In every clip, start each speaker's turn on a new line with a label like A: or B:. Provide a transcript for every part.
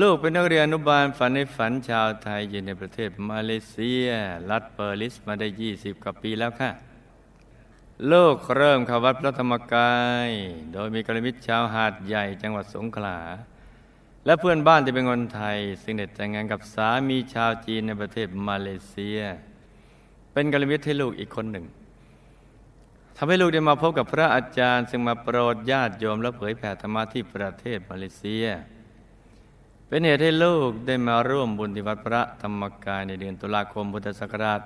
A: ลูกเป็นนักเรียนอนุบาลฝันในฝันชาวไทยอยู่ในประเทศมาเลเซีย รัฐเปอร์ลิสมาได้ 20 กว่าปีแล้วค่ะ ลูกเริ่มเข้าวัดพระธรรมกาย โดยมีกัลยาณมิตรชาวหาดใหญ่จังหวัดสงขลา และเพื่อนบ้านที่เป็นคนไทย ซึ่งได้แต่งงานกับสามีชาวจีนในประเทศมาเลเซีย เป็นกัลยาณมิตรให้ลูกอีกคนหนึ่งทำให้ลูกได้มาพบกับพระอาจารย์ ซึ่งมาโปรดญาติโยมและเผยแผ่ธรรมะที่ประเทศมาเลเซีย เป็นเหตุให้ลูกได้มาร่วมบุญที่วัดพระธรรมกายในเดือนตุลาคมพุทธศักราช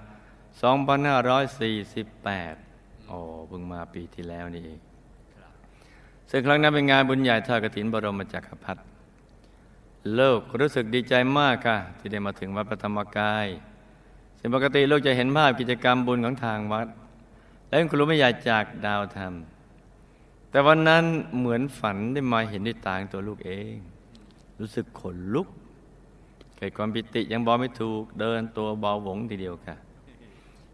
A: 2548 โอ้เพิ่งมาปีที่แล้วนี่เองซึ่งครั้งนั้นเป็นงานบุญใหญ่ทอดกฐินบรมจักรพรรดิโลกรู้สึกดีใจมากค่ะ ที่ได้มาถึงวัดพระธรรมกายซึ่งปกติโลกจะเห็นภาพกิจกรรมบุญของทางวัด และคุณรู้ไม่ใหญ่จากดาวธรรม แต่วันนั้นเหมือนฝันได้มาเห็นด้วยตาตัวลูกเอง รู้สึกขนลุก เกิดความปิติยังบอกไม่ถูก เดินตัวเบาหวงทีเดียวค่ะ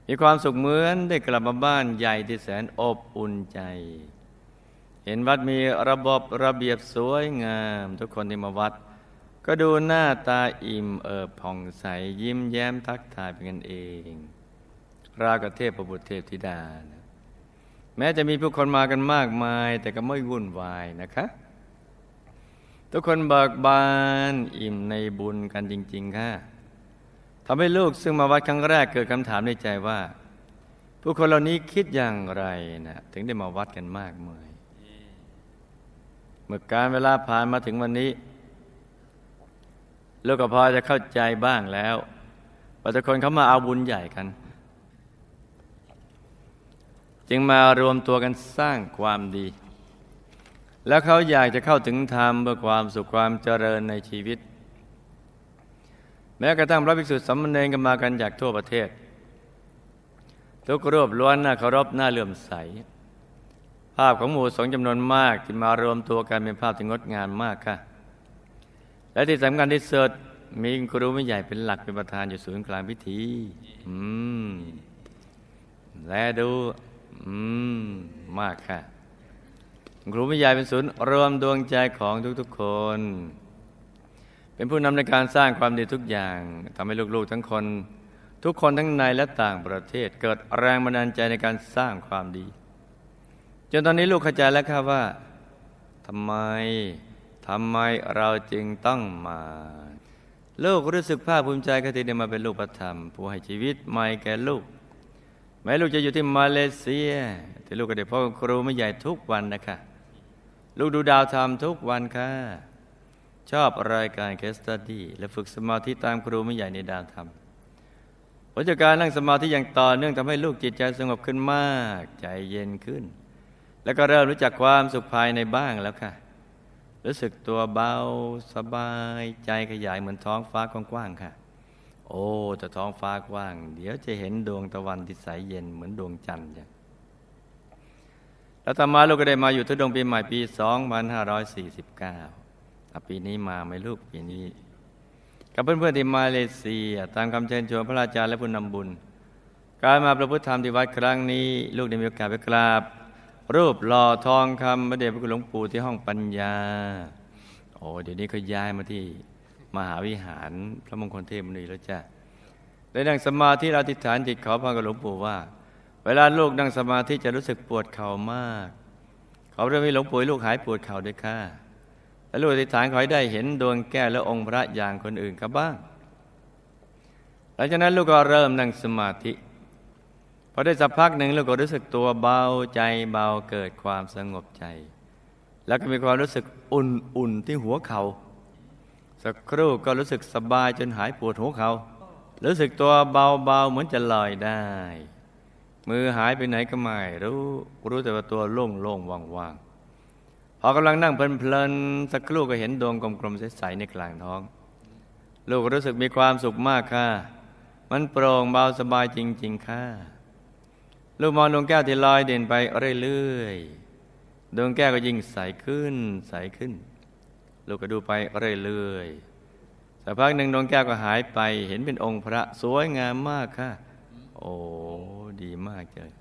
A: มีความสุขเหมือนได้กลับมาบ้านใหญ่ที่แสนอบอุ่นใจ เห็นวัดมีระบบระเบียบสวยงาม ทุกคนที่มาวัด ก็ดูหน้าตาอิ่มเอิบผ่องใส ยิ้มแย้มทักทายเป็นกันเอง รากเทพประบุตรเทพธิดานะแม้จะมีผู้คนมากันมากมาย แต่ก็ไม่วุ่นวายนะคะ ทุกคนเบิกบานอิ่มในบุญกันจริง ๆ ค่ะทำให้ลูกซึ่งมาวัดครั้งแรกเกิดคำถามในใจว่า ผู้คนเหล่านี้คิดอย่างไรนะถึงได้มาวัดกันมากมายเมื่อการเวลาผ่านมาถึงวันนี้ ลูกก็พอจะเข้าใจบ้างแล้วว่าทุกคนเขามาเอาบุญใหญ่กัน จึงมารวมตัวกันสร้างความดี แล้วเขาอยากจะเข้าถึงธรรมเพื่อความสุขความเจริญในชีวิต แม้กระทั่งพระภิกษุสามเณรก็มากันจากทั่วประเทศ ทุกรูปล้วนน่าเคารพน่าเลื่อมใส ภาพของหมู่สงฆ์จำนวนมากที่มารวมตัวกันเป็นภาพที่งดงามมากค่ะ และที่สำคัญที่สุดมีครูไม่ใหญ่เป็นหลักเป็นประธานอยู่ศูนย์กลางพิธี อืม และดู อืม มากค่ะ ครูวิยายเป็นศูนย์รวมดวงใจของทุกๆคน เป็นผู้นำในการสร้างความดีทุกอย่างทำให้ลูกๆทั้งคน ทุกคนทั้งในและต่างประเทศ เกิดแรงบันดาลใจในการสร้างความดี จนตอนนี้ลูกเข้าใจแล้วค่ะว่าทำไมทำไมเราจึงต้องมาลูกรู้สึกภาคภูมิใจที่ได้มาเป็นลูกประธรรม ผู้ให้ชีวิตใหม่แก่ลูก แม้ลูกจะอยู่ที่มาเลเซีย แต่ลูกก็ได้พ่อครูไม่ใหญ่ทุกวันนะคะ ลูกดูดาวทำทุกวันค่ะ ชอบรายการเคสตัดดี้และฝึกสมาธิตามครูไม่ใหญ่ในดาวทำผลจากการนั่งสมาธิอย่างต่อเนื่องทำให้ลูกจิตใจสงบขึ้นมาก ใจเย็นขึ้น แล้วก็เริ่มรู้จักความสุขภายในบ้างแล้วค่ะ รู้สึกตัวเบาสบายใจขยายเหมือนท้องฟ้ากว้างๆค่ะ โอ้แต่ท้องฟ้ากว้าง เดี๋ยวจะเห็นดวงตะวันที่ใสเย็นเหมือนดวงจันทร์จ้ะ แล้วต่อมาลูกก็ได้มาอยู่ทุดงปีใหม่ปี 2549 ปีนี้มาไม่ลูกปีนี้ กับเพื่อนๆที่มาเลเซีย ตามคำเชิญชวนพระอาจารย์และผู้นำบุญ การมาประพฤติธรรมที่วัดครั้งนี้ ลูกได้มีโอกาสไปกราบ รูปหล่อทองคำพระเดชพระคุณหลวงปู่ที่ห้องปัญญา โอ้เดี๋ยวนี้เขาย้ายมาที่มหาวิหารพระมงคลเทพมุนีแล้วจ้ะในนั่งสมาธิเราติฐานจิตขอพรกับหลวงปู่ว่า เวลาลูกนั่งสมาธิจะรู้สึกปวดเข่ามาก ขอพระมีหลวงปู่ลูกหายปวดเข่าด้วยค่ะและลูกติฐานขอให้ได้เห็นดวงแก้วและองค์พระอย่างคนอื่นครับบ้าง หลังจากนั้นลูกก็เริ่มนั่งสมาธิพอได้สักพักหนึ่งลูกก็รู้สึกตัวเบาใจเบาเกิดความสงบใจ แล้วก็มีความรู้สึกอุ่นๆที่หัวเขา่าสักครู่ก็รู้สึกสบายจนหายปวดหัวเขารู้สึกตัวเบาๆเหมือนจะลอยได้ มือหายไปไหนก็ไม่รู้รู้แต่ว่าตัวโล่งๆว่างๆพอกำลังนั่งเพลินๆสักครู่ก็เห็นดวงกลมๆใสๆในกลางท้อง ลูกรู้สึกมีความสุขมากค่ะ มันโปร่งเบาสบายจริง ๆ ค่ะ ลูกมองดวงแก้วที่ลอยเด่นไปเรื่อยๆดวงแก้วก็ยิ่งใสขึ้นใสขึ้น ลูกก็ดูไปเรื่อยๆสักพักหนึ่งดวงแก้วก็หายไป เห็นเป็นองค์พระสวยงามมากค่ะ โอ้ดีมากเลย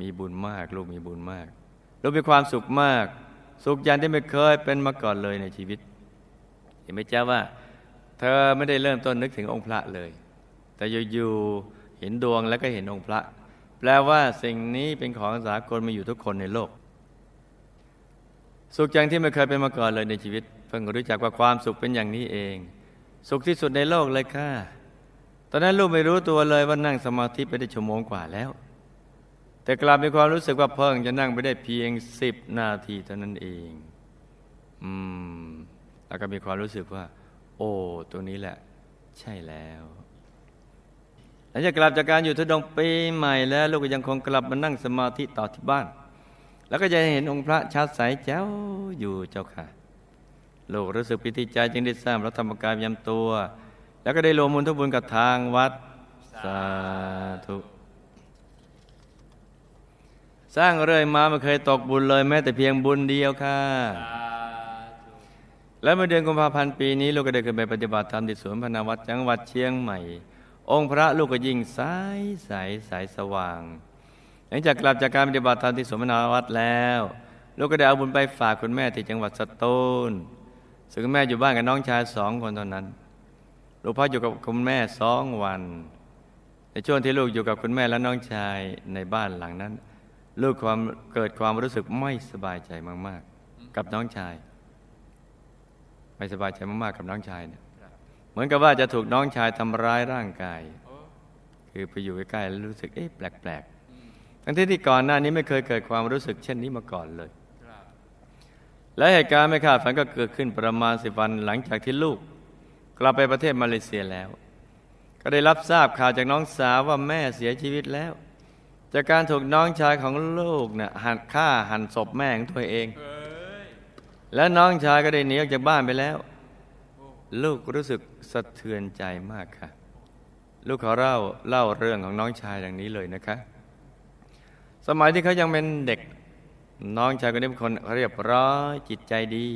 A: มีบุญมาก ลูกมีบุญมาก ลูกมีความสุขมาก สุขยันที่ไม่เคยเป็นมาก่อนเลยในชีวิต เห็นไหมเจ้าว่า เธอไม่ได้เริ่มต้นนึกถึงองค์พระเลย แต่อยู่ๆเห็นดวงแล้วก็เห็นองค์พระ แปลว่าสิ่งนี้เป็นของสากลมาอยู่ทุกคนในโลก สุขอย่างที่ไม่เคยเป็นมาก่อนเลยในชีวิต เพิ่งรู้จักว่าความสุขเป็นอย่างนี้เอง สุขที่สุดในโลกเลยค่ะ ตอนนั้นลูกไม่รู้ตัวเลยว่านั่งสมาธิไปได้ชั่วโมงกว่าแล้ว แต่กลับมีความรู้สึกว่าเพิ่งจะนั่งไปได้เพียงสิบนาทีเท่านั้นเอง อืม แล้วก็มีความรู้สึกว่า โอ้ตัวนี้แหละ ใช่แล้วหลังจากกลับจากการอยู่ทุดงปีใหม่แล้ว ลูกก็ยังคงกลับมานั่งสมาธิต่อที่บ้าน แล้วก็จะเห็นองค์พระชัดใสแจ้วอยู่เจ้าค่ะ ลูกรู้สึกปิติใจจึงได้สร้างพระธรรมกายยำตัว แล้วก็ได้รวมมุนทุบุญกับทางวัด สาธุ สร้างเรื่อยมาไม่เคยตกบุญเลยแม้แต่เพียงบุญเดียวค่ะ และเมื่อเดือนกุมภาพันธ์ปีนี้ ลูกก็ได้ขึ้นไปปฏิบัติธรรมที่สวนพนาวัดจังหวัดเชียงใหม่ องค์พระลูกก็ยิ่งใสใสใสสว่าง หลังจากกลับจากการปฏิบัติธรรมที่สวนพนาวัดแล้ว ลูกก็ได้เอาบุญไปฝากคุณแม่ที่จังหวัดสตูลซึ่งคุณแม่อยู่บ้านกับน้องชายสองคนเท่านั้น ลูกพักอยู่กับคุณแม่สองวัน ในช่วงที่ลูกอยู่กับคุณแม่และน้องชายในบ้านหลังนั้น ลูกความเกิดความรู้สึกไม่สบายใจมากๆ กับน้องชาย ไม่สบายใจมากๆกับน้องชายเนี่ยเหมือนกับว่าจะถูกน้องชายทำร้ายร่างกาย คือไปอยู่ใกล้ๆแล้วรู้สึกเอ๊ะแปลกๆ ทั้งที่ที่ก่อนหน้านี้ไม่เคยเกิดความรู้สึกเช่นนี้มาก่อนเลย และเหตุการณ์ไม่คาดฝันก็เกิดขึ้นประมาณสิบวันหลังจากที่ลูก กลับไปประเทศมาเลเซียแล้ว ก็ได้รับทราบข่าวจากน้องสาวว่าแม่เสียชีวิตแล้ว จากการถูกน้องชายของลูกเนี่ยหันฆ่าหันศพแม่ของตัวเอง และน้องชายก็ได้หนีออกจากบ้านไปแล้ว ลูกรู้สึกสะเทือนใจมากค่ะ ลูกขอเล่าเล่าเรื่องของน้องชายดังนี้เลยนะคะ สมัยที่เขายังเป็นเด็กน้องชายคนนี้เป็นคนเรียบร้อยจิตใจดี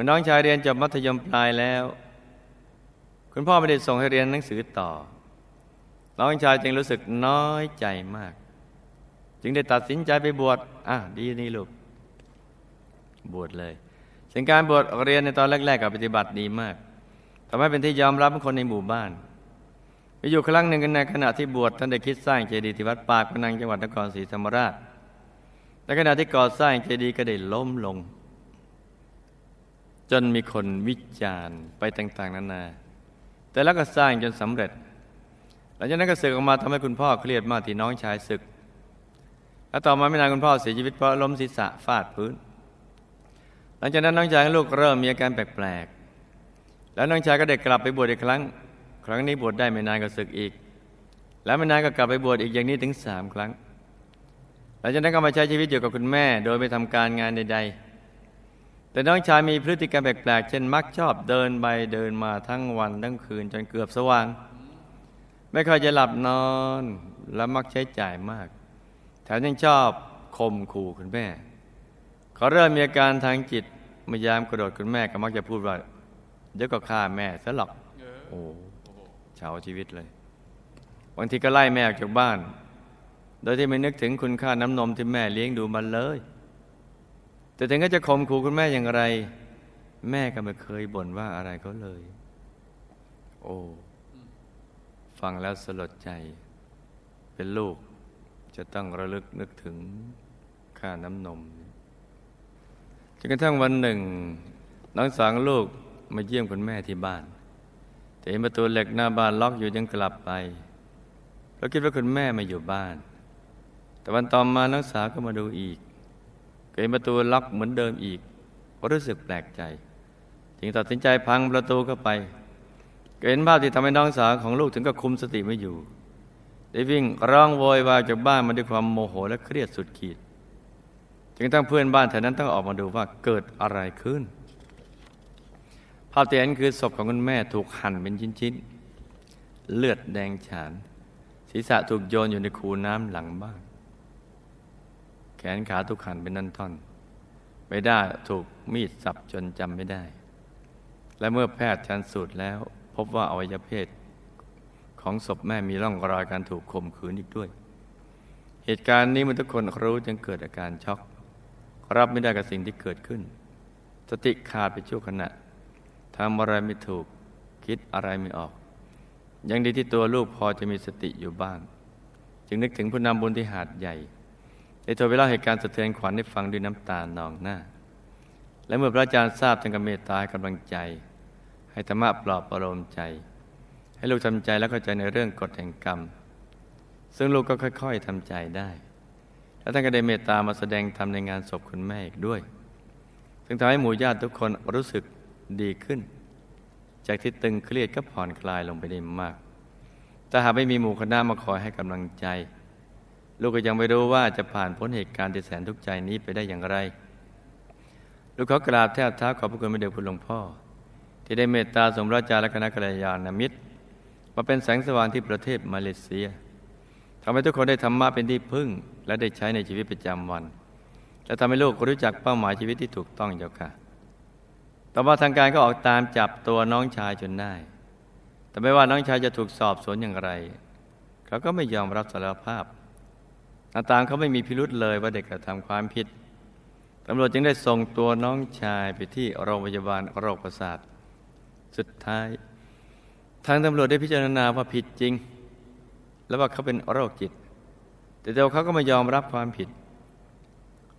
A: มื่อน้องชายเรียนจบมัธยมปลายแล้ว คุณพ่อไม่ได้ส่งให้เรียนหนังสือต่อ น้องชายจึงรู้สึกน้อยใจมาก จึงได้ตัดสินใจไปบวชอะดีนี่ลูก บวชเลยสิ่งการบวชเรียนในตอนแรก ๆ กับปฏิบัติดีมากทำให้เป็นที่ยอมรับของคนในหมู่บ้านมีอยู่ครั้งหนึ่งในขณะที่บวชท่านได้คิดสร้างเจดีย์ที่วัดปากพนังจังหวัดนครศรีธรรมราชในขณะที่ก่อสร้างเจดีย์ก็ได้ล้มลง จนมีคนวิจารณ์ไปต่างๆนานา แต่แล้วก็สร้างจนสำเร็จ หลังจากนั้นก็สึกออกมาทำให้คุณพ่อเครียดมากที่น้องชายศึก และต่อมาไม่นานคุณพ่อเสียชีวิตเพราะล้มศีรษะฟาดพื้น หลังจากนั้นน้องชายลูกเริ่มมีอาการแปลกๆ แล้วน้องชายก็ได้กลับไปบวชอีกครั้ง ครั้งนี้บวชได้ไม่นานก็ศึกอีก แล้วไม่นานก็กลับไปบวชอีกอย่างนี้ถึงสามครั้ง หลังจากนั้นก็มาใช้ชีวิตอยู่กับคุณแม่ โดยไม่ทำการงานใดๆ แต่น้องชายมีพฤติกรรมแปลกๆ เช่นมักชอบเดินไปเดินมาทั้งวันทั้งคืนจนเกือบสว่าง ไม่ค่อยจะหลับนอน และมักใช้จ่ายมาก แถมยังชอบข่มขู่คุณแม่ เขาเริ่มมีอาการทางจิตมายามกระโดดคุณแม่ก็มักจะพูดว่าเดี๋ยวก็ฆ่าแม่ซะหรอกโอ้เฉาชีวิตเลย บางทีก็ไล่แม่ออกจากบ้าน โดยที่ไม่นึกถึงคุณค่าน้ำนมที่แม่เลี้ยงดูมันเลย แต่ถึงก็จะข่มขู่คุณแม่อย่างไร แม่ก็ไม่เคยบ่นว่าอะไรเขาเลย โอ้ ฟังแล้วสลดใจ เป็นลูกจะต้องระลึกนึกถึงค่าน้ำนมจนกระทั่งวันหนึ่ง น้องสาวลูกมาเยี่ยมคุณแม่ที่บ้านแต่เห็นประตูเหล็กหน้าบ้านล็อกอยู่ยังกลับไปเราคิดว่าคุณแม่มาอยู่บ้าน แต่วันต่อมาน้องสาวก็มาดูอีก เห็นประตูล็อกเหมือนเดิมอีกก็รู้สึกแปลกใจ จึงตัดสินใจพังประตูเข้าไปเห็นภาพที่ทำให้น้องสาวของลูกถึงกับคุมสติไม่อยู่ ได้วิ่งร้องโวยวายจากบ้านมาด้วยความโมโหและเครียดสุดขีด จึงทั้งเพื่อนบ้านแถวนั้นต้องออกมาดูว่าเกิดอะไรขึ้น ภาพที่เห็นคือศพของคุณแม่ถูกหั่นเป็นชิ้นๆ เลือดแดงฉาน ศีรษะถูกโยนอยู่ในคูน้ำหลังบ้าน แขนขาถูกหั่นเป็นนั่นท่อนไม่ได้ถูกมีดสับจนจำไม่ได้ และเมื่อแพทย์ชันสูตรแล้ว พบว่าอวัยวะเพศของศพแม่มีร่องรอยการถูกข่มขืนอีกด้วย เหตุการณ์นี้มื่อทุกคนรู้จึงเกิดอาการช็อกรับไม่ได้กับสิ่งที่เกิดขึ้น สติขาดไปชั่วขณะทำอะไรไม่ถูกคิดอะไรไม่ออก ยังดีที่ตัวลูกพอจะมีสติอยู่บ้าง จึงนึกถึงผู้นำบุญที่หาดใหญ่ ได้โทรไปเล่าเหตุการณ์สะเทือนขวัญให้ฟังด้วยน้ำตาหนองหน้า และเมื่อพระอาจารย์ทราบจึงกับเมตตากำลังใจ ให้ธรรมะปลอบประโลมใจ ให้ลูกทำใจแล้วเข้าใจในเรื่องกฎแห่งกรรม ซึ่งลูกก็ค่อย ๆทำใจได้ แล้วท่านก็ได้เมตตามาแสดงธรรมในงานศพคุณแม่อีกด้วย ซึ่งทำให้หมู่ญาติทุกคนรู้สึกดีขึ้น จากที่ตึงเครียดก็ผ่อนคลายลงไปได้มาก แต่หากไม่มีหมู่คณะมาคอยให้กำลังใจ ลูกก็ยังไม่รู้ว่าจะผ่านพ้นเหตุการณ์ที่แสนทุกข์ใจนี้ไปได้อย่างไร ลูกขอกราบแทบเท้าขอบพระคุณพระเดชคุณหลวงพ่อ ที่ได้เมตตาสมรสจารและคณะกัลยาณมิตรมาเป็นแสงสว่างที่ประเทศมาเลเซียทำให้ทุกคนได้ธรรมะเป็นที่พึ่ง และได้ใช้ในชีวิตประจำวัน และทำให้ลูกรู้จักเป้าหมายชีวิตที่ถูกต้องเจ้าค่ะต่อมาทางการก็ออกตามจับตัวน้องชายจนได้ แต่ไม่ว่าน้องชายจะถูกสอบสวนอย่างไร เขาก็ไม่ยอมรับสารภาพ หน้าตามเขาไม่มีพิรุษเลยว่าเด็กกระทำความผิดตำรวจจึงได้ส่งตัวน้องชายไปที่โรงพยาบาลโรคประสาท สุดท้าย ทางตำรวจได้พิจารณาว่าผิดจริง และว่าเขาเป็นโรคจิต แต่ตัวเขาก็ไม่ยอมรับความผิด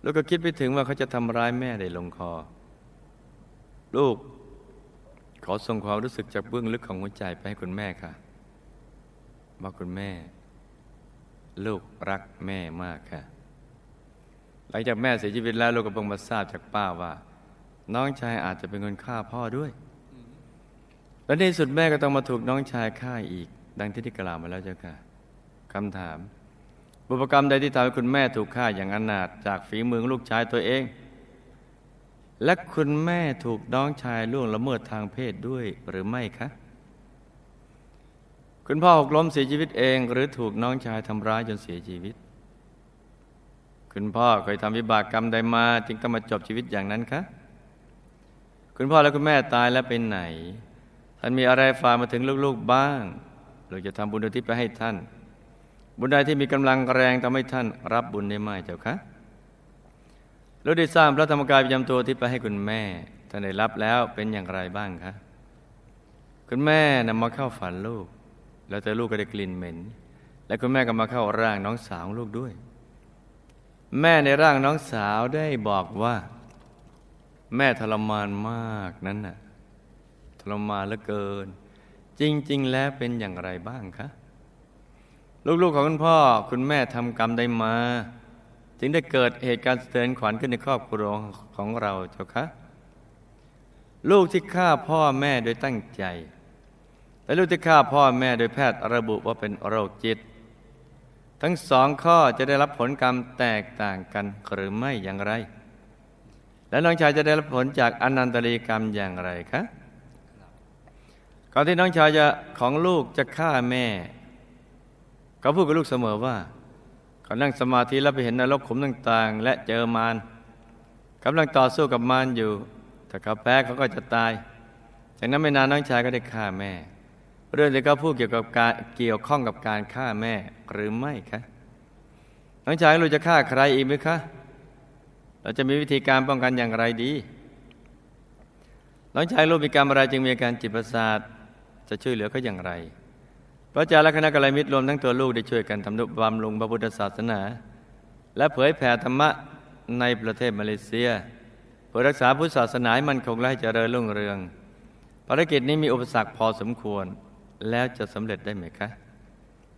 A: แล้วก็คิดไปถึงว่าเขาจะทำร้ายแม่ได้ลงคอ ลูก ขอส่งความรู้สึกจากเบื้องลึกของหัวใจไปให้คุณแม่ค่ะบอกคุณแม่ ลูกรักแม่มากค่ะ หลังจากแม่เสียชีวิตแล้วลูกก็เพิ่งมาทราบจากป้าว่า น้องชายอาจจะเป็นคนฆ่าพ่อด้วยและในสุดแม่ก็ต้องมาถูกน้องชายฆ่าอีก ดังที่ที่กล่าวมาแล้วเจ้าค่ะคำถาม บุพกรรมใดที่ทำให้คุณแม่ถูกฆ่าอย่างอนาถจากฝีมือลูกชายตัวเอง และคุณแม่ถูกน้องชายล่วงละเมิดทางเพศด้วยหรือไม่คะ คุณพ่อหกล้มเสียชีวิตเอง หรือถูกน้องชายทำร้ายจนเสียชีวิต คุณพ่อเคยทำวิบากกรรมใดมา จึงต้องมาจบชีวิตอย่างนั้นคะคุณพ่อและคุณแม่ตายแล้วไปไหน ท่านมีอะไรฝากมาถึงลูกๆบ้างเราจะทำบุญอุทิศไปให้ท่าน บุญใดที่มีกำลังแรงทำให้ท่านรับบุญได้ไหมเจ้าคะเราได้สร้างพระธรรมกายประจำตัวที่ไปให้คุณแม่ท่านได้รับแล้วเป็นอย่างไรบ้างคะ คุณแม่นำมาเข้าฝันลูก แล้วแต่ลูกก็ได้กลิ่นเหม็น และคุณแม่ก็มาเข้าร่างน้องสาวลูกด้วย แม่ในร่างน้องสาวได้บอกว่า แม่ทรมานมากนั้นน่ะทรมานเหลือเกิน จริง ๆ แล้วเป็นอย่างไรบ้างคะลูกๆของคุณพ่อคุณแม่ทำกรรมใดมา จึงได้เกิดเหตุการณ์สะเทือนขวัญขึ้นในครอบครัวของเราเจ้าคะ ลูกที่ฆ่าพ่อแม่โดยตั้งใจ และลูกที่ฆ่าพ่อแม่โดยแพทย์ระบุว่าเป็นโรคจิต ทั้งสองข้อจะได้รับผลกรรมแตกต่างกันหรือไม่อย่างไร และน้องชายจะได้รับผลจากอนันตรีกรรมอย่างไรคะก่อนที่น้องชายจะของลูกจะฆ่าแม่เขาพูดกับลูกเสมอว่าเขานั่งสมาธิแล้วไปเห็นนรกขุมต่าง ๆ และเจอมารกำลังต่อสู้กับมารอยู่ ถ้าเขาแพ้เขาก็จะตาย จากนั้นไม่นานน้องชายก็ได้ฆ่าแม่ เรื่องที่เขาพูดเกี่ยวกับการเกี่ยวข้องกับการฆ่าแม่หรือไม่คะน้องชายรู้จะฆ่าใครอีกไหมคะ เราจะมีวิธีการป้องกันอย่างไรดีน้องชายรู้มีกรรมอะไรจึงมีอาการจิตประสาทจะช่วยเหลือเขาอย่างไร พระอาจารย์และคณะกรรมิตรรวมทั้งตัวลูกได้ช่วยกันทำนุบำรุงพระพุทธศาสนา และเผยแผ่ธรรมะในประเทศมาเลเซียเพื่อรักษาพุทธศาสนาให้มันคงและเจริญรุ่งเรือง ภารกิจนี้มีอุปสรรคพอสมควร แล้วจะสำเร็จได้ไหมคะ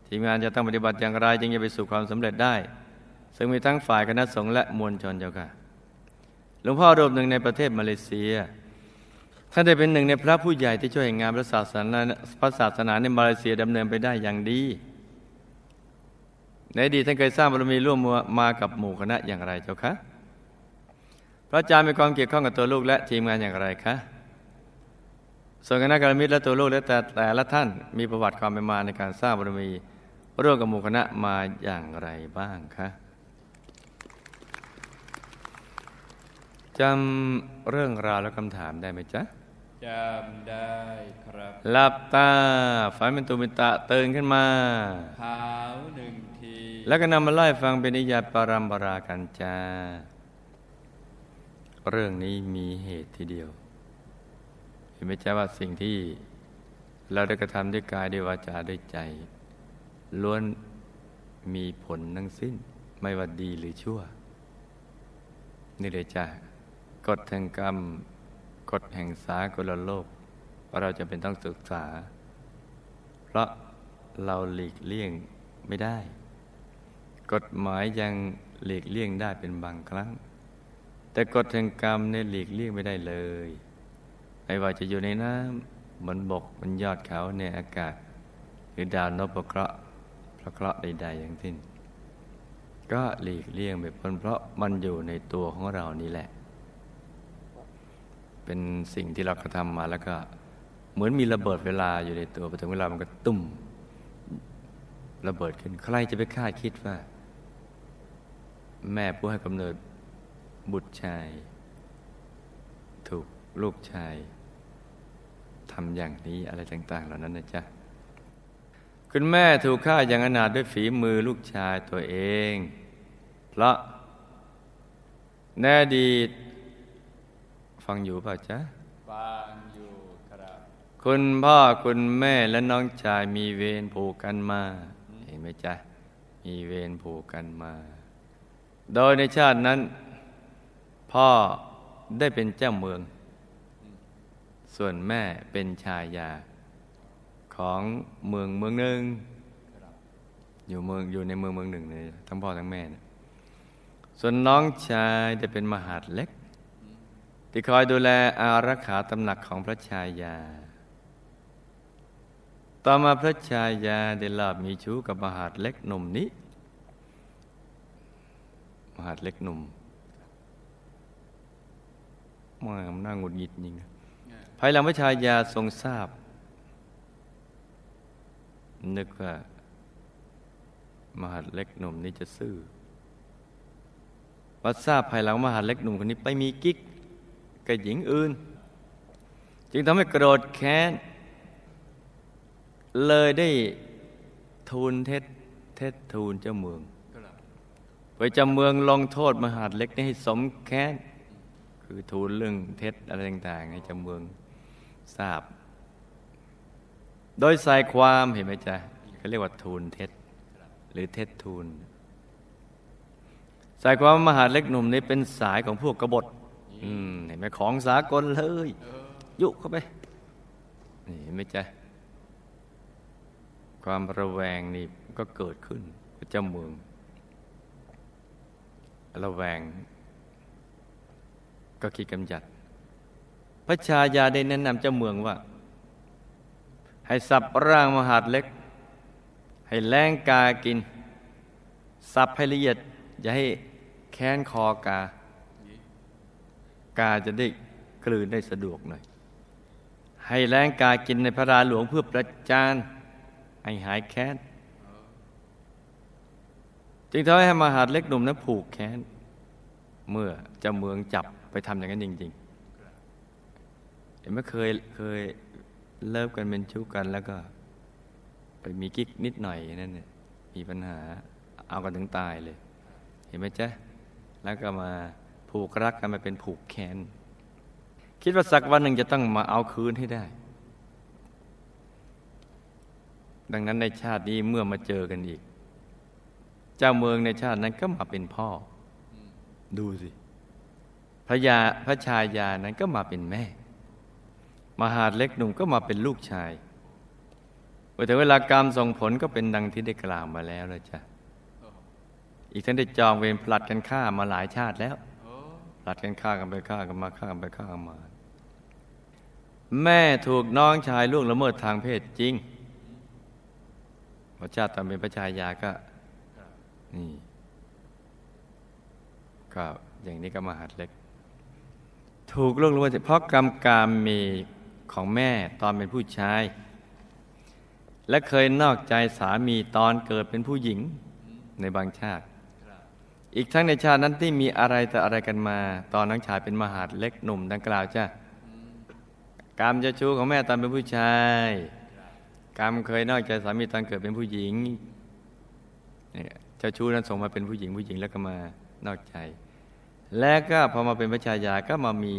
A: ทีมงานจะต้องปฏิบัติอย่างไรจึงจะไปสู่ความสำเร็จได้ ซึ่งมีทั้งฝ่ายคณะสงฆ์และมวลชนเจ้าค่ะหลวงพ่อรูปหนึ่งในประเทศมาเลเซียท่านได้เป็นหนึ่งในพระผู้ใหญ่ที่ช่วยงานพระศาสนาพระศาสนาในมาเลเซียดำเนินไปได้อย่างดี ในอดีตท่านเคยสร้างบารมีร่วมมากับหมู่คณะอย่างไรเจ้าคะ พระอาจารย์มีความเกี่ยวข้องกับตัวลูกและทีมงานอย่างไรคะ ส่วนคณะกรรมิตรและตัวลูกและแต่แต่ละท่านมีประวัติความเป็นมาในการสร้างบารมีร่วมกับหมู่คณะมาอย่างไรบ้างคะจำเรื่องราวและคำถามได้ไหมจ๊ะ
B: จำได้ครับ
A: หลับตาฝันเป็นตุมิตะตื่นขึ้นมา
B: ขาวหนึ่งที
A: แล้วก็นำมาไล่ฟังเป็นนิยายปารัมปรากันจ้าเรื่องนี้มีเหตุทีเดียว ไหมจ๊ะว่าสิ่งที่เราได้กระทำด้วยกายด้วยวาจาด้วยใจ ล้วนมีผลทั้งสิ้นไม่ว่าดีหรือชั่ว นี่เลยจ้ะกฎแห่งกรรมกฎแห่งสากลโลก เราจะเป็นต้องศึกษา เพราะเราหลีกเลี่ยงไม่ได้ กฎหมายยังหลีกเลี่ยงได้เป็นบางครั้ง แต่กฎแห่งกรรมเนี่ยหลีกเลี่ยงไม่ได้เลย ไม่ว่าจะอยู่ในน้ำบนบกบนยอดเขาในอากาศ หรือดาวนพเคราะห์พระเคราะห์ใด ๆ อย่างสิ้น ก็หลีกเลี่ยงไม่พ้นเพราะมันอยู่ในตัวของเรานี่แหละ เป็นสิ่งที่เรากระทำมาแล้วก็เหมือนมีระเบิดเวลาอยู่ในตัวพอถึงเวลามันก็ตุ้มระเบิดขึ้น ใครจะไปคาดคิดว่า แม่ผู้ให้กำเนิดบุตรชาย ถูกลูกชาย ทำอย่างนี้อะไรต่าง ๆ เหล่านั้นนะจ๊ะคุณแม่ถูกฆ่าอย่างอนาถด้วยฝีมือลูกชายตัวเอง เพราะแน่ดีตฟังอยู่ป่ะจ๊ะ
B: ฟังอยู่ครับ
A: คุณพ่อคุณแม่และน้องชายมีเวรผูกกันมา เห็นไหมจ๊ะ มีเวรผูกกันมา โดยในชาตินั้น พ่อได้เป็นเจ้าเมือง ส่วนแม่เป็นชายา ของเมืองเมืองหนึ่งอยู่เมืองอยู่ในเมืองเมืองหนึ่งเลยทั้งพ่อทั้งแม่นะส่วนน้องชายจะเป็นมหาดเล็ก ที่คอยดูแลอารักขาตำหนักของพระชายา ต่อมาพระชายาได้ลาบมีชู้กับมหาดเล็กหนุ่มนี้ มหาดเล็กหนุ่มมันน่าหงุดหงิดจริงนะายหลังพระชายาทรงทราบ นึกว่า มหาเล็กหนุ่มนี้จะซื่อวัดทราบภายหลังมหาเล็กหนุ่มคนนี้ไปมีกิ๊กกับหญิงอื่น จึงทำให้โกรธแค้น เลยได้ทูลเท็จเท็จทูลเจ้าเมืองไปเจ้าเมืองลงโทษมหาเล็กนี้ให้สมแค้น คือทูลเรื่องเท็จอะไรต่างๆ ให้เจ้าเมือง ทราบ โดยใส่ความเห็นไหมจ๊ะเขาเรียกว่าทูลเท็จ หรือเท็จทูลใส่ความมหาเล็กหนุ่มนี้เป็นสายของพวกกบฏเห็นไหมของสากลเลย ยุเข้าไปนี่เห็นไหมจ๊ะความระแวงนี่ก็เกิดขึ้นกับเจ้าเมือง ระแวง ก็คิดกำจัด ระชายาได้แนะนำเจ้าเมืองว่า ให้สับร่างมหาดเล็ก ให้แรงกากิน สับให้ละเอียด อย่าให้แค้นคอกา กาจะได้กลืนได้สะดวกหน่อย ให้แรงกากินในพระราหลวงเพื่อประจานให้หายแค้นจึงทำให้มหาดเล็กหนุ่มนั้นผูกแค้น เมื่อเจ้าเมืองจับไปทำอย่างนั้นจริง ๆ เห็นไหมเคยเคยเลิกกันเป็นชู้กันแล้วก็ ไปมีกิ๊กนิดหน่อยนั่นเนี่ยมีปัญหาเอากันถึงตายเลย เห็นไหมจ๊ะแล้วก็มาผูกรักกันมาเป็นผูกแค้นคิดว่าสักวันหนึ่งจะต้องมาเอาคืนให้ได้ ดังนั้นในชาตินี้เมื่อมาเจอกันอีก เจ้าเมืองในชาตินั้นก็มาเป็นพ่อ ดูสิพระยาพระชายานั้นก็มาเป็นแม่ มหาดเล็กหนุ่มก็มาเป็นลูกชายเมื่เวลากรรมส่งผลก็เป็นดังที่ได้กล่าวมาแล้วเลยจ้ะอีกทั้งได้จองเวรผลัดกันฆ่ามาหลายชาติแล้วผลัดกันฆ่ากันไปฆ่ากันมาฆ่ากันไปฆ่ากันมา แม่ถูกน้องชายล่วงละเมิดทางเพศจริงพระเจ้าตอนเป็นพระชายาก็นี่ก็อย่างนี้ก็มหัดเล็ก ถูกล่วงละเมิดเพราะกรรมกามมี ของแม่ตอนเป็นผู้ชาย และเคยนอกใจสามีตอนเกิดเป็นผู้หญิงในบางชาติ อีกทั้งในชาตินั้นที่มีอะไรแต่อะไรกันมา ตอนน้องชายเป็นมหาดเล็กหนุ่มดังกล่าวจ้ะกรรมเจะชู้ของแม่ตอนเป็นผู้ชาย กรรมเคยนอกใจสามีตอนเกิดเป็นผู้หญิงเนี่ยเจ้าชู้นั้นส่งมาเป็นผู้หญิงผู้หญิงแล้วก็มานอกใจ และก็พอมาเป็นพระชายาก็มามี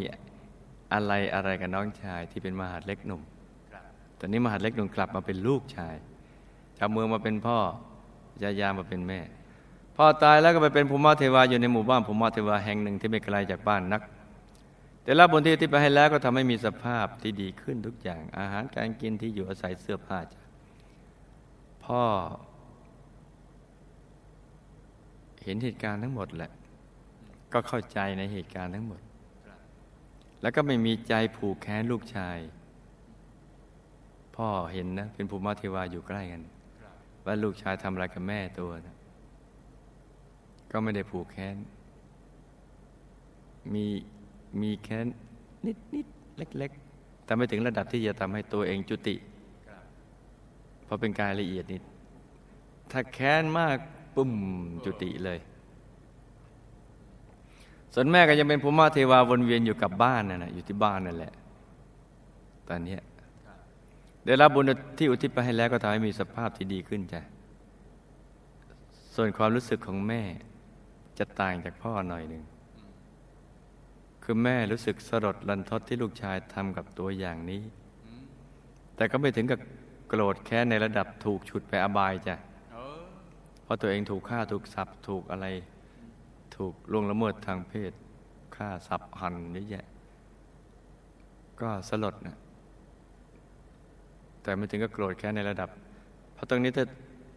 A: อะไรอะไรกับน้องชายที่เป็นมหาดเล็กหนุ่มตอนนี้มหาดเล็กหนุ่มกลับมาเป็นลูกชายชาวเมืองมาเป็นพ่อยายามาเป็นแม่ พ่อตายแล้วก็ไปเป็นภูมิเทวาอยู่ในหมู่บ้านภูมิเทวาแห่งหนึ่งที่ไม่ไกลจากบ้านนัก แต่ละบนที่ที่ไปให้แล้วก็ทำให้มีสภาพที่ดีขึ้นทุกอย่าง อาหารการกินที่อยู่อาศัยเสื้อผ้าจ้ะพ่อ เห็นเหตุการณ์ทั้งหมดแหละ ก็เข้าใจในเหตุการณ์ทั้งหมด แล้วก็ไม่มีใจผูกแค้นลูกชาย พ่อเห็นนะ เป็นภูมิเทวาอยู่ใกล้กัน ว่าลูกชายทำอะไรกับแม่ตัวนะก็ไม่ได้ผูกแค้น มีมีแค้นนิดนิดเล็ก ๆ แต่ไม่ถึงระดับที่จะทำให้ตัวเองจุติเพราะเป็นกายละเอียดนิด ถ้าแค้นมากปุ่มจุติเลย ส่วนแม่ก็ยังเป็นภูมิเทวาวนเวียนอยู่กับบ้านนั่นนะอยู่ที่บ้านนั่นแหละ ตอนนี้ได้รับบุญที่อุทิศไปให้แล้วก็ทำให้มีสภาพที่ดีขึ้นจ้ะส่วนความรู้สึกของแม่จะต่างจากพ่อหน่อยหนึ่ง คือแม่รู้สึกสลดรันทดที่ลูกชายทำกับตัวอย่างนี้ แต่ก็ไม่ถึงกับโกรธแค้นในระดับถูกฉุดไปอบายจ้ะเพราะตัวเองถูกฆ่าถูกสับถูกอะไร ถูกล่วงละเมิดทางเพศฆ่าสับหันเยอะแยะ ก็สลดนะแต่ไม่ถึงกับโกรธแค้นในระดับ เพราะตรงนี้ถ้า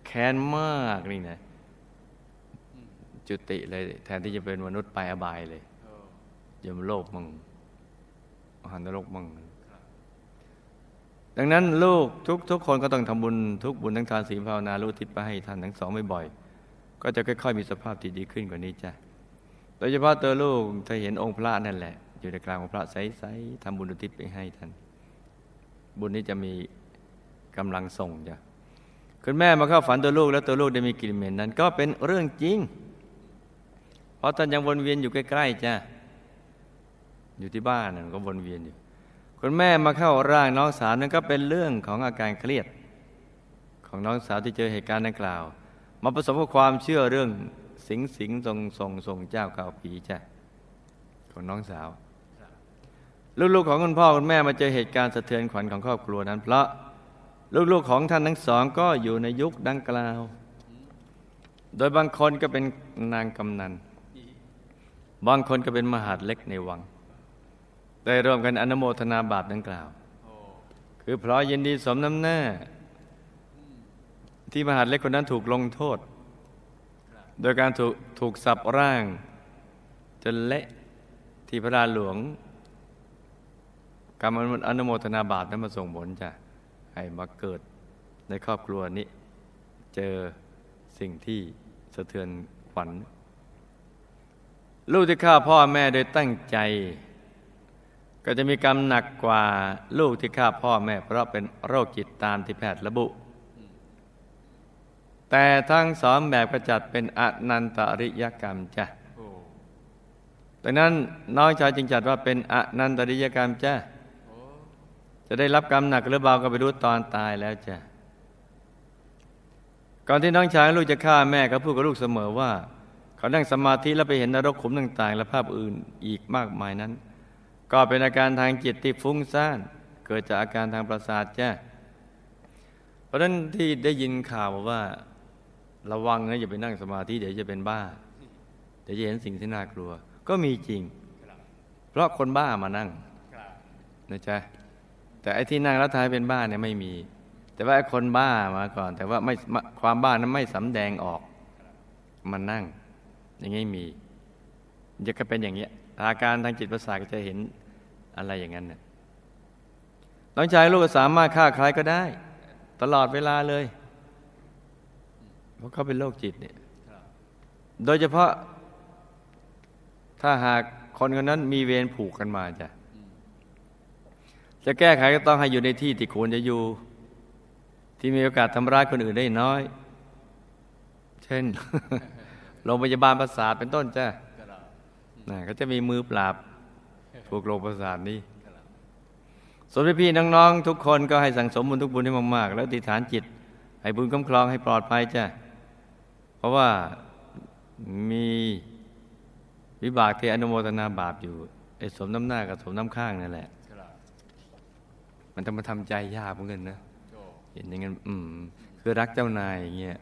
A: แค้นมากนี่นะจุติเลย แทนที่จะเป็นมนุษย์ไปอบายเลยยมโลกมังหันนรกมังดังนั้นลูกทุกทุกคนก็ต้องทำบุญทุกบุญทั้งทานศีลภาวนาลูทิศไปให้ท่านทั้งสองบ่อยๆก็จะค่อยๆมีสภาพที่ดีขึ้นกว่านี้จ้ะ โดยเฉพาะตัวลูกถ้าเห็นองค์พระนั่นแหละ อยู่ในกลางองค์พระใสๆทำบุญอุทิศไปให้ท่าน บุญนี้จะมีกำลังส่งจ้ะคุณแม่มาเข้าฝันตัวลูกแล้วตัวลูกได้มีกลิ่นเหม็นนั้น ก็เป็นเรื่องจริง เพราะท่านยังวนเวียนอยู่ใกล้ๆจ้ะอยู่ที่บ้านนั่นก็วนเวียนอยู่ คุณแม่มาเข้าร่างน้องสาวนั่นก็เป็นเรื่องของอาการเครียด ของน้องสาวที่เจอเหตุการณ์ดังกล่าว มาผสมกับความเชื่อเรื่อง สิงสิงทรงทรงทรงเจ้าเก่าผีจ้ะของน้องสาว ลูกๆของคุณพ่อคุณแม่มาเจอเหตุการณ์สะเทือนขวัญของครอบครัวนั้น เพราะลูกๆของท่านทั้งสองก็อยู่ในยุคดังกล่าว โดยบางคนก็เป็นนางกำนัน บางคนก็เป็นมหาดเล็กในวัง ได้ร่วมกันอนโมทนาบาปดังกล่าว คือเพราะยินดีสมน้ำหน้า ที่มหาดเล็กคนนั้นถูกลงโทษ โดยการถูกถูกสับร่าง จนเละที่พระราหลวงกรรมอนุโมทนาบาปนั้นมาส่งผลจ้ะให้มาเกิดในครอบครัวนี้ เจอสิ่งที่สะเทือนขวัญลูกที่ฆ่าพ่อแม่โดยตั้งใจ ก็จะมีกรรมหนักกว่าลูกที่ฆ่าพ่อแม่ เพราะเป็นโรคจิตตามที่แพทย์ระบุ แต่ทั้งสองแบบก็จัดเป็นอนันตริยกรรมจ้ะดังนั้นน้องชายจึงจัดว่าเป็นอนันตริยกรรมจ้ะจะได้รับกรรมหนักหรือเบาก็ไปรู้ตอนตายแล้วจ้ะก่อนที่น้องชายลูกจะฆ่าแม่ก็พูดกับลูกเสมอว่า เขานั่งสมาธิแล้วไปเห็นนรกขุมต่าง ๆ และภาพอื่นอีกมากมายนั้น ก็เป็นอาการทางจิตที่ฟุ้งซ่าน เกิดจากอาการทางประสาทจ้ะเพราะฉะนั้นที่ได้ยินข่าวว่า ระวังนะอย่าไปนั่งสมาธิเดี๋ยวจะเป็นบ้า เดี๋ยวจะเห็นสิ่งที่น่ากลัว ก็มีจริง เพราะคนบ้ามานั่งนะจ๊ะแต่ไอ้ที่นั่งแล้วทายเป็นบ้าเนี่ยไม่มี แต่ว่าไอ้คนบ้ามาก่อน แต่ว่าไม่ความบ้านั้นไม่สำแดงออกมันนั่ง อย่างนี้มีจะก็เป็นอย่างเงี้ยอาการทางจิตประสาทก็จะเห็นอะไรอย่างนั้นเนี่ยน้องชายลูกสามารถฆ่าใครก็ได้ ตลอดเวลาเลย เพราะเขาเป็นโรคจิตเนี่ยโดยเฉพาะ ถ้าหากคนคนนั้นมีเวรผูกกันมาจ้ะจะแก้ไขก็ต้องให้อยู่ในที่ที่ควรจะอยู่ ที่มีโอกาสทำร้ายคนอื่นได้น้อย เช่นโรงพยาบาลประสาทเป็นต้นจ้ะนะก็จะมีมือปราบพวกโรงประสาทนี้ส่วนพี่น้องๆทุกคนก็ให้สั่งสมบุญทุกบุญให้มากๆ แล้วติฐานจิต ให้บุญคุ้มครองให้ปลอดภัยจ้ะ เพราะว่ามีวิบากที่อนุโมทนาบาปอยู่ไอ้สมน้ำหน้ากับสมน้ำข้างนั่นแหละ มันต้องมาทำใจยากเหมือนกันนะเห็นอย่างนั้นอืมคือรักเจ้านายอย่างเงี้ย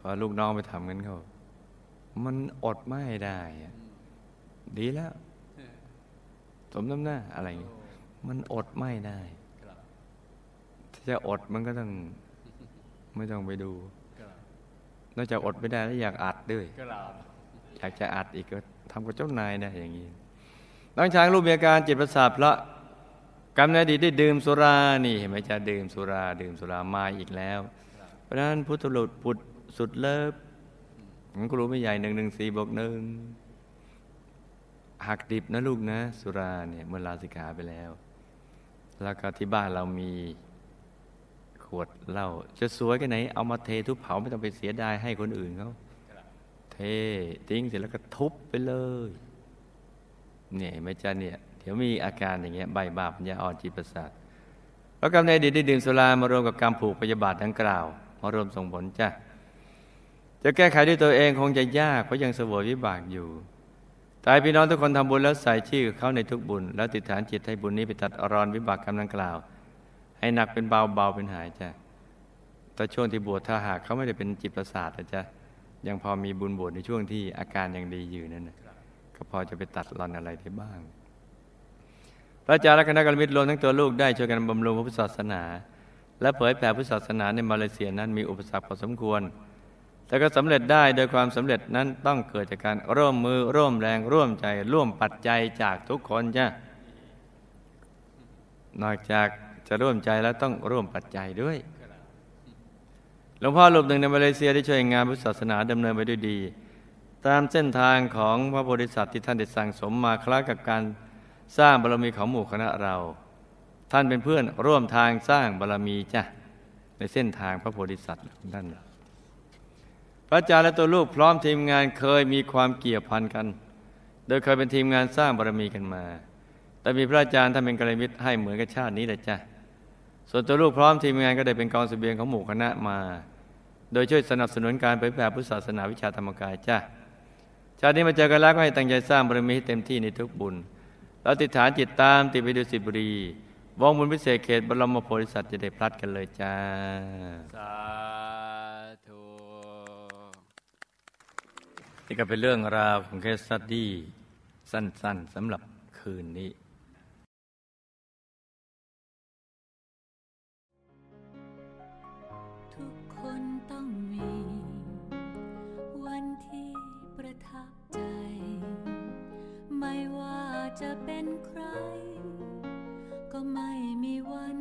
A: พอลูกน้องไปทำกันเขามันอดไม่ได้ดีแล้ว สมน้ำหน้าอะไรอย่างเงี้ยมันอดไม่ได้ถ้าจะอดมันก็ต้อง ไม่ต้องไปดู นอกจากอดไม่ได้แล้วอยากอัดด้วย
B: ครับ
A: อยากจะอัดอีกก็ทำกับเจ้านายนะอย่างนี้น้องช้างรูปมีอาการจิตประสาทเพราะกรรมในอดีตได้ดื่มสุรานี่เห็นไหมจะดื่มสุราดื่มสุรามาอีกแล้ว เพราะฉะนั้นพุทธลุตปุตสุดเลิฟของครูไม่ใหญ่หนึ่งหนึ่งสี่บวกหนึ่งหักดิบนะลูกนะ สุราเนี่ยเมื่อลาสิกขาไปแล้ว แล้วก็ที่บ้านเรามีข วดเหล้าจะสวยแค่ไหน เอามาเททุบเผาไม่ต้องไปเสียดายให้คนอื่นเขาเททิ้งเสร็จแล้วก็ทุบไปเลย เนี่ยไม่จ้าเนี่ย เดี๋ยวมีอาการอย่างเงี้ยใบบาปปัญญาอ่อนจิตประสาทแล้วกรรมในอดีตได้ดื่มสุรามารวมกับกรรมผูกพยาบาทดังกล่าว มารวมส่งผลจ้ะจะแก้ไขด้วยตัวเองคงจะยากเพราะยังเสวยวิบากอยู่ตายพี่น้องทุกคนทำบุญแล้วใส่ชื่อเขาในทุกบุญ แล้วติดฐานจิตให้บุญนี้ไปตัดอรอนวิบากกรรมดังกล่าว ให้หนักเป็นเบาเบาเป็นหายจ้ะแต่ช่วงที่บวชถ้าหากเขาไม่ได้เป็นจิตประสาทนะจ๊ะยังพอมีบุญบวชในช่วงที่อาการยังดีอยู่นั่นนะก็พอจะไปตัดรอนอะไรได้บ้าง พระอาจารย์และคณะกรรมมิตรรวมทั้งตัวลูกได้ช่วยกันบำรุงพระพุทธศาสนา และเผยแผ่พุทธศาสนาในมาเลเซียนั้นมีอุปสรรคพอสมควร แต่ก็สำเร็จได้โดยความสำเร็จนั้นต้องเกิดจากการร่วมมือร่วมแรงร่วมใจ ร่วมปัจจัยจากทุกคนจ้ะนอกจาก จะร่วมใจแล้วต้องร่วมปัจจัยด้วยหลวงพ่อรูปหนึ่งในมาเลเซียได้ช่วยงานพุทธศาสนาดำเนินไปด้วยดี ตามเส้นทางของพระโพธิสัตว์ที่ท่านได้สั่งสมมาคล้ายกับการสร้างบารมีของหมู่คณะเรา ท่านเป็นเพื่อนร่วมทางสร้างบารมีจ้ะในเส้นทางพระโพธิสัตว์ของท่านพระอาจารย์และตัวลูกพร้อมทีมงานเคยมีความเกี่ยวพันกัน โดยเคยเป็นทีมงานสร้างบารมีกันมา แต่มีพระอาจารย์ท่านเป็นกัลยาณมิตรให้เหมือนกับชาตินี้แหละจ้ะ ส่วนตัวลูกพร้อมทีมงานก็ได้เป็นกองเสบียงของหมู่คณะมา โดยช่วยสนับสนุนการเผยแผ่พุทธศาสนาวิชาธรรมกายจ้าชาตินี้มาเจอกันแล้วก็ให้ตั้งใจสร้างบารมีให้เต็มที่ในทุกบุญแล้วอธิษฐานจิตตามติดไปดุสิตบุรีวงบุญพิเศษเขตบรมโพธิสัตว์จะได้ไม่พลัดกันเลยจ้า
B: สาธุ
A: นี่ก็เป็นเรื่องราวของ case study สั้นๆสำหรับคืนนี้
C: จะเป็นใคร ก็ไม่มีวัน